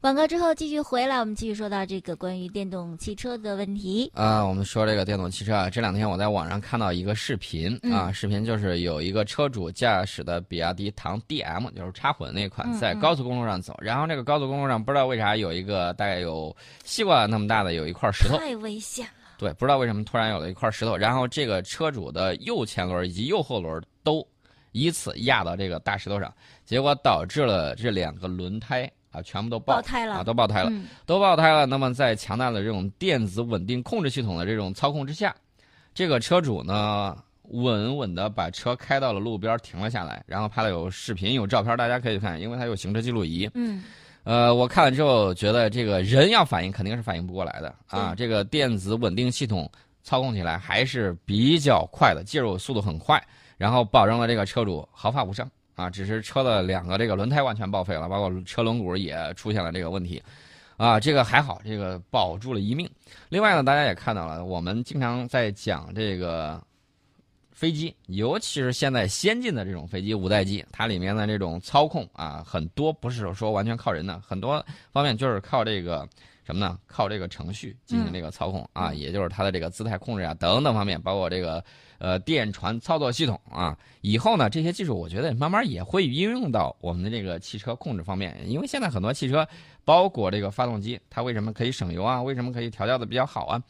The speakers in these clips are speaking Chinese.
广告之后继续回来，我们继续说到这个关于电动汽车的问题。啊，我们说这个电动汽车啊，这两天我在网上看到一个视频啊，视频就是有一个车主驾驶的比亚迪唐 DM，就是插混那款，在高速公路上走，然后这个高速公路上不知道为啥有一个大概有西瓜那么大的有一块石头，太危险了。对，不知道为什么突然有了一块石头，然后这个车主的右前轮以及右后轮都依次压到这个大石头上，结果导致了这两个轮胎。啊，全部都爆胎了啊，都爆胎了，都爆胎了。那么，在强大的这种电子稳定控制系统的这种操控之下，这个车主呢，稳稳的把车开到了路边停了下来，然后拍了有视频、有照片，大家可以看，因为他有行车记录仪。嗯，呃，我看了之后觉得，这个人要反应肯定是反应不过来的啊。这个电子稳定系统操控起来还是比较快的，介入速度很快，然后保证了这个车主毫发无伤。啊，只是车的两个这个轮胎完全报废了，包括车轮毂也出现了这个问题，啊，这个还好，这个保住了一命。另外呢，大家也看到了，我们经常在讲这个飞机，尤其是现在先进的这种飞机五代机，它里面的这种操控啊，很多不是说完全靠人的，很多方面就是靠这个什么呢？靠这个程序进行这个操控啊，也就是它的这个姿态控制啊等等方面，包括这个。呃，电传操作系统啊，以后呢，这些技术我觉得慢慢也会应用到我们的这个汽车控制方面。因为现在很多汽车，包括这个发动机，它为什么可以省油啊？为什么可以调教的比较好啊？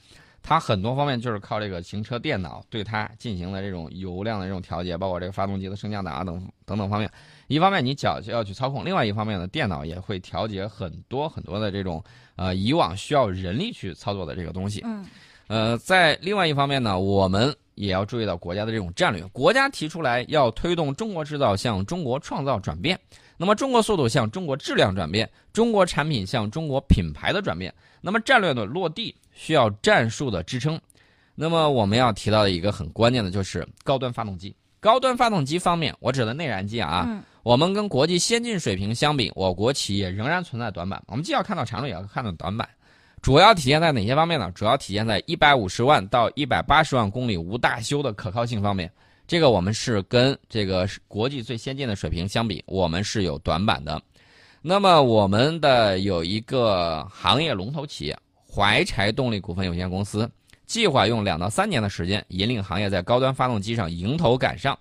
它很多方面就是靠这个行车电脑对它进行了这种油量的这种调节，包括这个发动机的升降档啊等等等方面。一方面你脚要去操控，另外一方面呢，电脑也会调节很多很多的这种呃以往需要人力去操作的这个东西。嗯。呃，在另外一方面呢，我们。也要注意到国家的这种战略，国家提出来要推动中国制造向中国创造转变，那么中国速度向中国质量转变，中国产品向中国品牌的转变，那么战略的落地需要战术的支撑，那么我们要提到的一个很关键的就是高端发动机，高端发动机方面，我指的内燃机啊，我们跟国际先进水平相比，我国企业仍然存在短板，我们既要看到长处，也要看到短板。主要体现在哪些方面呢？主要体现在一百五十万到一百八十万公里无大修的可靠性方面。这个我们是跟这个国际最先进的水平相比，我们是有短板的。那么我们的有一个行业龙头企业怀柴动力股份有限公司，计划用两到三年的时间，引领行业在高端发动机上迎头赶上。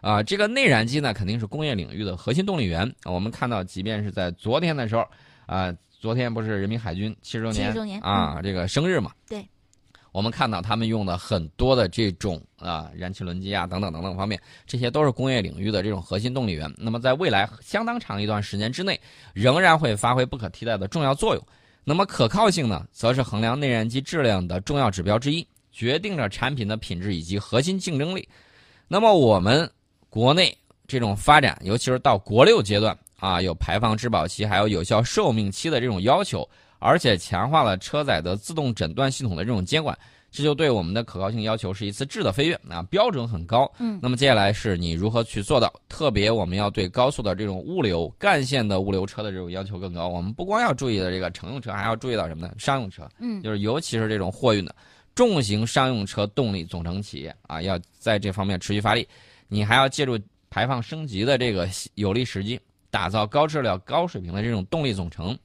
啊，这个内燃机呢，肯定是工业领域的核心动力源。我们看到，即便是在昨天的时候，啊。昨天不是人民海军七十周年啊，这个生日嘛？对，我们看到他们用的很多的这种啊燃气轮机啊等等等等方面，这些都是工业领域的这种核心动力源。那么在未来相当长一段时间之内，仍然会发挥不可替代的重要作用。那么可靠性呢，则是衡量内燃机质量的重要指标之一，决定着产品的品质以及核心竞争力。那么我们国内这种发展，尤其是到国六阶段。啊，有排放质保期，还有有效寿命期的这种要求，而且强化了车载的自动诊断系统的这种监管，这就对我们的可靠性要求是一次质的飞跃啊，标准很高。嗯，那么接下来是你如何去做到？特别我们要对高速的这种物流干线的物流车的这种要求更高。我们不光要注意的这个乘用车，还要注意到什么呢？商用车。嗯，就是尤其是这种货运的重型商用车动力总成企业啊，要在这方面持续发力。你还要借助排放升级的这个有利时机。打造高质量、高水平的这种动力总成。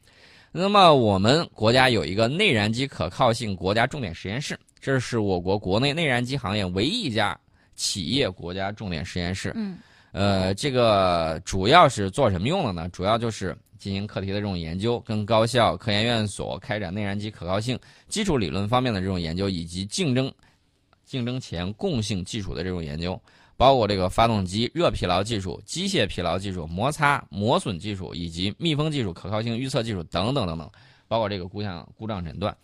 那么，我们国家有一个内燃机可靠性国家重点实验室，这是我国国内内燃机行业唯一一家企业国家重点实验室。嗯，呃，这个主要是做什么用的呢？主要就是进行课题的这种研究，跟高校、科研院所开展内燃机可靠性基础理论方面的这种研究，以及竞争、竞争前共性技术的这种研究。包括这个发动机热疲劳技术、机械疲劳技术、摩擦磨损技术以及密封技术、可靠性预测技术等等等等，包括这个故障故障诊断，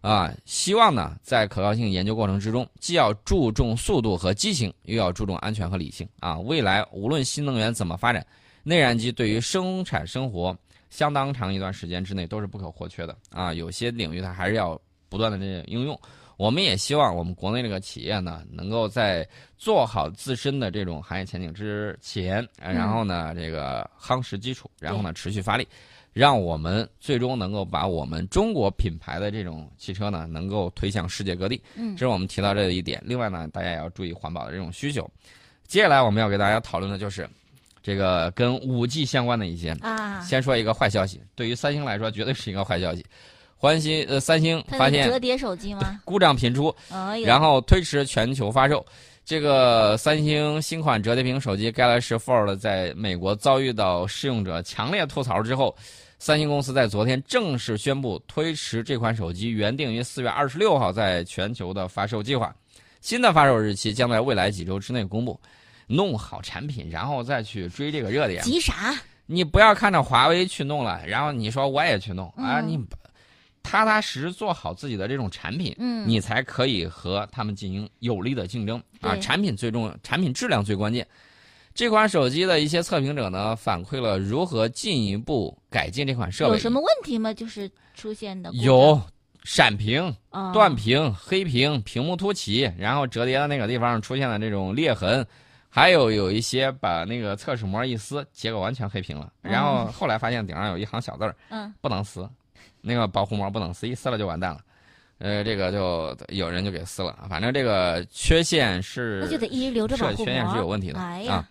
啊，希望呢在可靠性研究过程之中，既要注重速度和激情，又要注重安全和理性啊。未来无论新能源怎么发展，内燃机对于生产生活相当长一段时间之内都是不可或缺的啊。有些领域它还是要不断的这应用。我们也希望我们国内这个企业呢，能够在做好自身的这种行业前景之前，然后呢，这个夯实基础，然后呢，持续发力，让我们最终能够把我们中国品牌的这种汽车呢，能够推向世界各地。嗯，这是我们提到这一点。另外呢，大家也要注意环保的这种需求。接下来我们要给大家讨论的就是，这个跟五 G 相关的一些。啊，先说一个坏消息，对于三星来说绝对是一个坏消息。欢喜呃，三星发现折叠手机吗？故障频出，哎，然后推迟全球发售。这个三星新款折叠屏手机 Galaxy Fold 在美国遭遇到试用者强烈吐槽之后，三星公司在昨天正式宣布推迟这款手机原定于四月二十六号在全球的发售计划。新的发售日期将在未来几周之内公布。弄好产品，然后再去追这个热点。急啥？你不要看着华为去弄了，然后你说我也去弄啊！嗯你踏踏实实做好自己的这种产品，嗯，你才可以和他们进行有力的竞争啊！产品最重要，产品质量最关键。这款手机的一些测评者呢，反馈了如何进一步改进这款设备。有什么问题吗？就是出现的有闪屏、啊断屏、黑屏、屏幕凸起，然后折叠的那个地方出现了这种裂痕，还有有一些把那个测试膜一撕，结果完全黑屏了。然后后来发现顶上有一行小字儿，嗯不能撕，那个保护膜不能撕，一撕了就完蛋了。呃，这个就有人就给撕了，反正这个缺陷是那就得一直留着保缺陷是有问题的哎啊。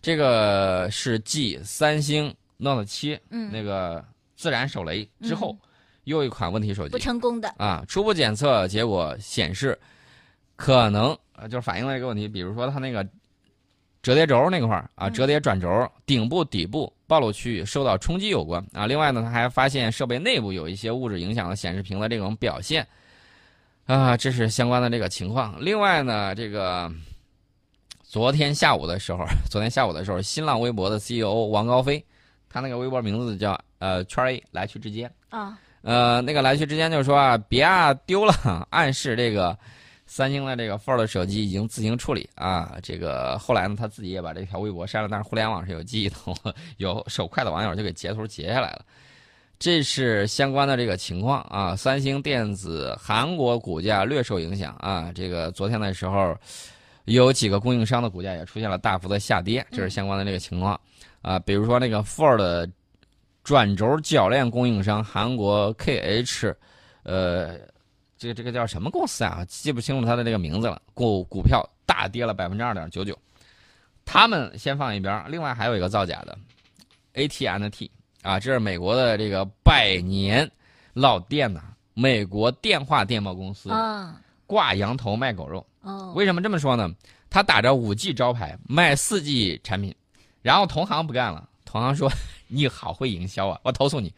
这个是继三星 Note 七嗯，那个自然手雷之后，又一款问题手机不成功的，啊。初步检测结果显示，可能呃就是反映了一个问题，比如说它那个折叠轴那块儿啊，嗯折叠转轴顶部底部暴露区域受到冲击有关啊。另外呢，他还发现设备内部有一些物质影响了显示屏的这种表现啊，这是相关的这个情况。另外呢，这个昨天下午的时候，昨天下午的时候，新浪微博的 CEO 王高飞，他那个微博名字叫呃圈 A 来去之间。啊，呃，那个来去之间就说啊，别啊丢了，暗示这个三星的这个 Fold 手机已经自行处理啊。这个后来呢，他自己也把这条微博删了，但是互联网是有记忆的，有手快的网友就给截图截下来了。这是相关的这个情况啊。三星电子韩国股价略受影响啊。这个昨天的时候，有几个供应商的股价也出现了大幅的下跌，这是相关的这个情况啊。比如说那个 Ford 转轴铰链供应商韩国 KH，呃，这个这个叫什么公司啊？记不清楚它的这个名字了。股股票大跌了百分之二点九九。他们先放一边，另外还有一个造假的 AT&T 啊，这是美国的这个百年老店呐、美国电话电报公司啊，挂羊头卖狗肉。哦，为什么这么说呢？他打着五 G 招牌卖四 G 产品，然后同行不干了，同行说 你好会营销啊，我投诉你。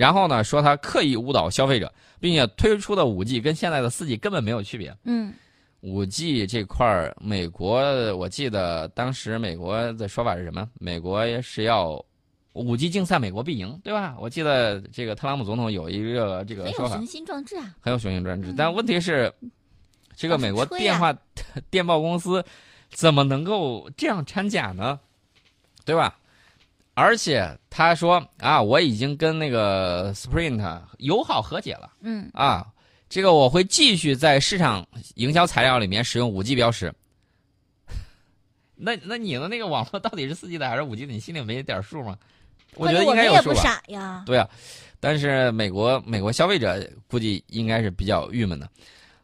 然后呢，说他刻意误导消费者，并且推出的五 G 跟现在的四 G 根本没有区别。嗯，五 G 这块儿，美国我记得当时美国的说法是什么？美国是要五 G 竞赛，美国必赢，对吧？我记得这个特朗普总统有一个这个说法，很有雄心壮志啊，很有雄心壮志嗯。但问题是，这个美国电话、电报公司怎么能够这样掺假呢？对吧？而且他说啊，我已经跟那个 Sprint 友好和解了嗯，啊，这个我会继续在市场营销材料里面使用五 G 标识。那那你的那个网络到底是四 G 的还是五 G 的？你心里没点数吗？我觉得应该有数吧。傻呀，对啊，但是美国美国消费者估计应该是比较郁闷的。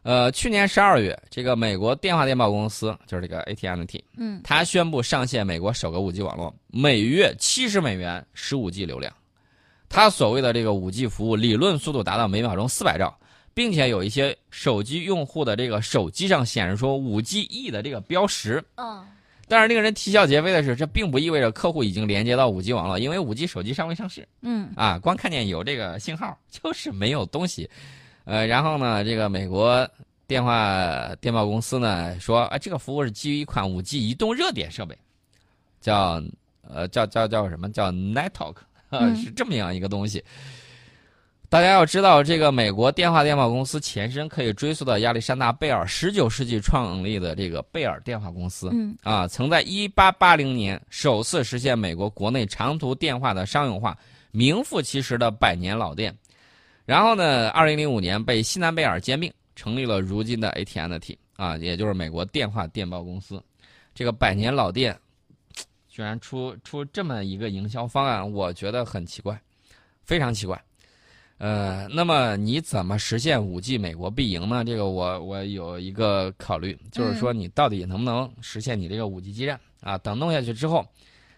呃，去年十二月，这个美国电话电报公司就是这个 AT&T，嗯，它宣布上线美国首个五 G 网络，每月七十美元，十五 G 流量。它所谓的这个五 G 服务理论速度达到每秒钟四百兆，并且有一些手机用户的这个手机上显示出五 G E 的这个标识。哦，但是令人啼笑皆非的是，这并不意味着客户已经连接到五 G 网络，因为五 G 手机尚未上市。嗯，啊，光看见有这个信号，就是没有东西。呃，然后呢，这个美国电话电报公司呢说，啊，这个服务是基于一款 5G 移动热点设备，叫呃叫叫叫什么叫 NetTalk，、是这么样一个东西。大家要知道，这个美国电话电报公司前身可以追溯到亚历山大贝尔十九世纪创立的这个贝尔电话公司。嗯，啊，曾在1880年首次实现美国国内长途电话的商用化，名副其实的百年老店。然后呢二零零五年被西南贝尔兼并，成立了如今的 AT&T 啊，也就是美国电话电报公司。这个百年老店，居然出出这么一个营销方案，我觉得很奇怪，非常奇怪。呃，那么你怎么实现五 G 美国必赢呢？这个我我有一个考虑，就是说你到底能不能实现你这个五 G 基站啊？等弄下去之后，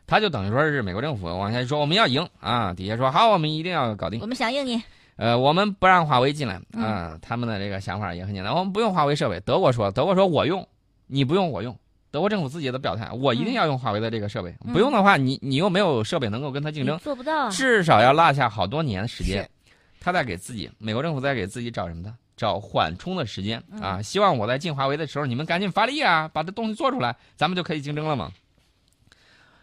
他就等于说是美国政府往下说我们要赢啊，底下说好，我们一定要搞定我。们响应你。呃，我们不让华为进来嗯啊、他们的这个想法也很简单，我们不用华为设备。德国说，德国说我用，你不用我用。德国政府自己的表态，我一定要用华为的这个设备，嗯不用的话，你你又没有设备能够跟他竞争，做不到啊。至少要落下好多年的时间。他在给自己，美国政府在给自己找什么呢？找缓冲的时间嗯啊！希望我在进华为的时候，你们赶紧发力啊，把这东西做出来，咱们就可以竞争了嘛。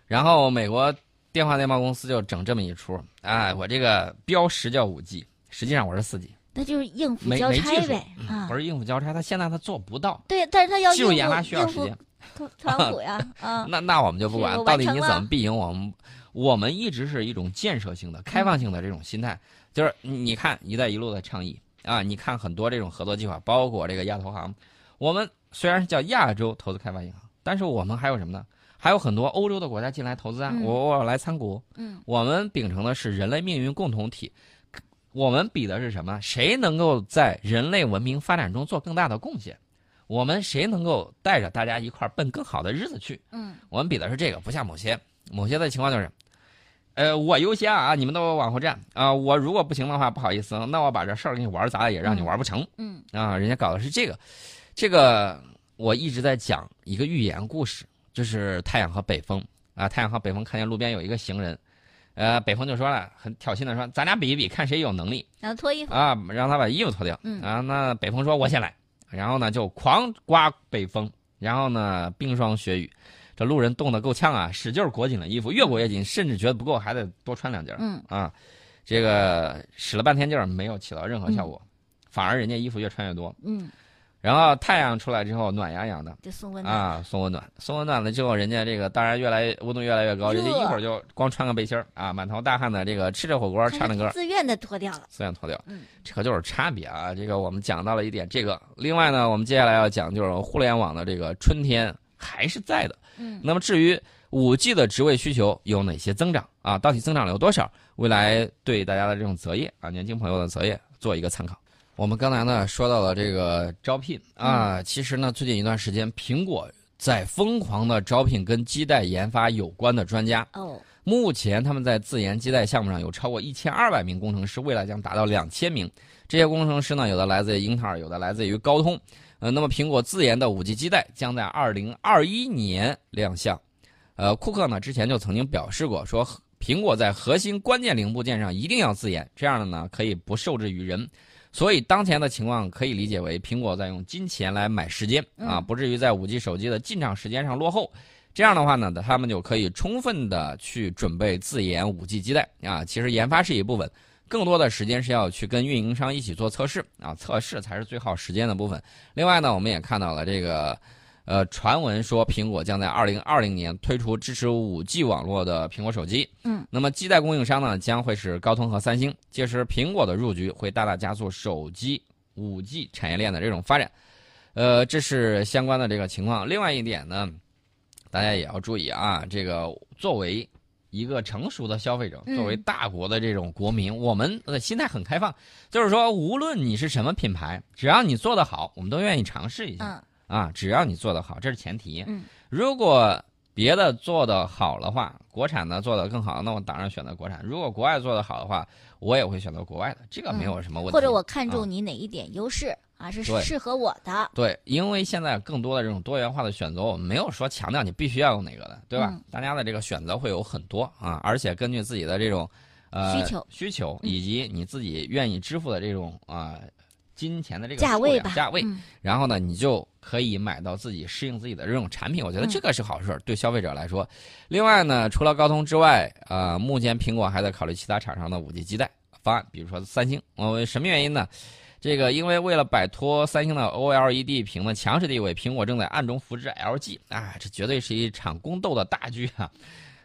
然后美国电话电报公司就整这么一出，哎，我这个标识叫五 G，实际上我是四级那就是应付没交差呗啊我。是应付交差，他现在他做不到，对，但是他要技术研发需要时间。应付特特朗普呀 啊。那那我们就不管到底你怎么必赢，我们我们一直是一种建设性的、开放性的这种心态，就是你看“一带一路”的倡议啊，你看很多这种合作计划，包括这个亚投行，我们虽然是叫亚洲投资开发银行，但是我们还有什么呢？还有很多欧洲的国家进来投资啊，嗯我我要来参股，嗯我们秉承的是人类命运共同体。我们比的是什么？谁能够在人类文明发展中做更大的贡献？我们谁能够带着大家一块儿奔更好的日子去？嗯我们比的是这个，不像某些某些的情况就是，呃，我优先啊，你们都往后站啊、我如果不行的话，不好意思，那我把这事儿给你玩砸了，也让你玩不成、嗯啊。人家搞的是这个，这个我一直在讲一个寓言故事，就是太阳和北风啊。太阳和北风看见路边有一个行人，呃，北风就说了，很挑衅的说，咱俩比一比，看谁有能力然后脱衣服。啊，让他把衣服脱掉。嗯啊，那北风说，我先来，然后呢就狂刮北风，然后呢冰霜雪雨。这路人冻得够呛啊，使劲裹紧了衣服，越裹越紧，甚至觉得不够，还得多穿两件嗯啊。这个使了半天劲儿，没有起到任何效果，反而人家衣服越穿越多。嗯，然后太阳出来之后，暖洋洋的就送温暖。啊，送温暖，送温暖了之后，人家这个当然越来温度越来越高，人家一会儿就光穿个背心儿啊，满头大汗的，这个吃着火锅唱着歌，自愿的脱掉了。自愿脱掉嗯，这可就是差别啊。这个我们讲到了一点，这个另外呢，我们接下来要讲就是互联网的这个春天还是在的。嗯那么至于五 G 的职位需求有哪些增长啊？到底增长了有多少？未来对大家的这种择业啊，年轻朋友的择业做一个参考。我们刚才呢说到了这个招聘啊，其实呢最近一段时间，苹果在疯狂的招聘跟基带研发有关的专家。哦，目前他们在自研基带项目上有超过一千二百名工程师，未来将达到两千名。这些工程师呢，有的来自于英特尔，有的来自于高通。呃，那么苹果自研的五 G 基带将在二零二一年亮相。呃，库克呢之前就曾经表示过，说苹果在核心关键零部件上一定要自研，这样的呢可以不受制于人。所以当前的情况可以理解为苹果在用金钱来买时间啊，嗯不至于在五 G 手机的进场时间上落后。这样的话呢，他们就可以充分的去准备自研五 G 基带啊。其实研发是一部分，更多的时间是要去跟运营商一起做测试啊，测试才是最耗时间的部分。另外呢，我们也看到了这个，呃，传闻说苹果将在二零二零年推出支持五 G 网络的苹果手机。嗯，那么基带供应商呢将会是高通和三星，届时苹果的入局会大大加速手机五 G 产业链的这种发展。呃，这是相关的这个情况。另外一点呢，大家也要注意啊，这个作为一个成熟的消费者，嗯作为大国的这种国民，我们的心态很开放，就是说，无论你是什么品牌，只要你做得好，我们都愿意尝试一下。嗯啊，只要你做得好，这是前提。嗯，如果别的做得好的话，国产的做得更好，那我当然选择国产。如果国外做得好的话，我也会选择国外的，这个没有什么问题。或者我看啊中你哪一点优势啊，是适合我的。对，因为现在更多的这种多元化的选择，我们没有说强调你必须要用哪个的，对吧？嗯大家的这个选择会有很多啊，而且根据自己的这种呃需求需求嗯以及你自己愿意支付的这种啊、金钱的这个价位吧，价位，嗯然后呢，你就可以买到自己适应自己的这种产品。我觉得嗯这个是好事儿，对消费者来说。另外呢，除了高通之外，啊，目前苹果还在考虑其他厂商的五 G 基带方案，比如说三星。呃，什么原因呢？这个因为为了摆脱三星的 OLED 屏的强势地位，苹果正在暗中扶持 LG。啊，这绝对是一场宫斗的大局啊！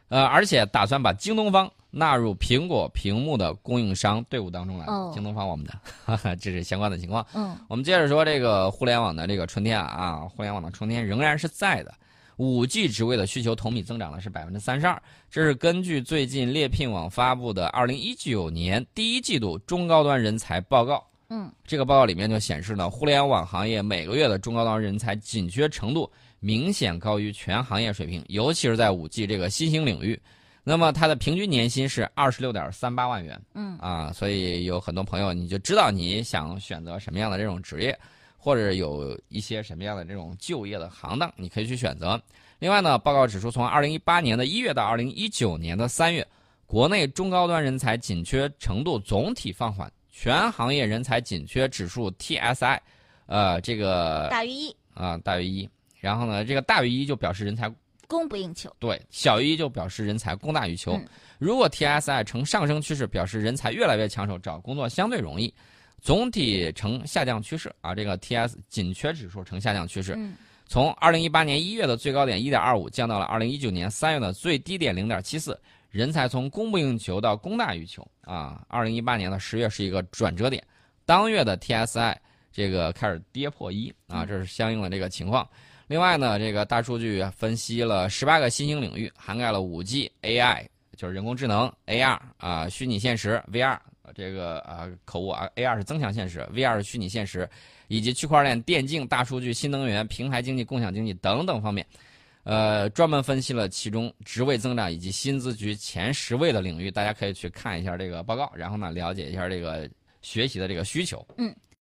呃，而且打算把京东方纳入苹果屏幕的供应商队伍当中来。哦京东方我们的，哈哈，这是相关的情况。嗯我们接着说这个互联网的这个春天啊啊，互联网的春天仍然是在的。五 G 职位的需求同比增长的是百分之三十二，这是根据最近猎聘网发布的二零一九年第一季度中高端人才报告。嗯，这个报告里面就显示呢，互联网行业每个月的中高端人才紧缺程度明显高于全行业水平，尤其是在五 G 这个新兴领域。那么它的平均年薪是二十六点三八万元，嗯。啊，所以有很多朋友你就知道你想选择什么样的这种职业，或者有一些什么样的这种就业的行当，你可以去选择。另外呢，报告指出，从二零一八年的一月到二零一九年的三月，国内中高端人才紧缺程度总体放缓，全行业人才紧缺指数 TSI，呃，这个大于一，啊大于一，然后呢，这个大于一就表示人才供不应求。对，小于一就表示人才供大于求。嗯如果 TSI 呈上升趋势，表示人才越来越抢手，找工作相对容易；总体呈下降趋势啊，这个 TS 紧缺指数呈下降趋势。嗯从二零一八年一月的最高点一点二五降到了二零一九年三月的最低点零点七四，人才从供不应求到供大于求啊。二零一八年的十月是一个转折点，当月的 TSI 这个开始跌破一啊，这是相应的这个情况。另外呢，这个大数据分析了十八个新兴领域，涵盖了五 G、AI，就是人工智能、AR 啊、虚拟现实、VR，这个啊口误啊，AR 是增强现实，VR 是虚拟现实，以及区块链、电竞、大数据、新能源、平台经济、共享经济等等方面，呃，专门分析了其中职位增长以及薪资局前十位的领域，大家可以去看一下这个报告，然后呢，了解一下这个学习的这个需求。嗯。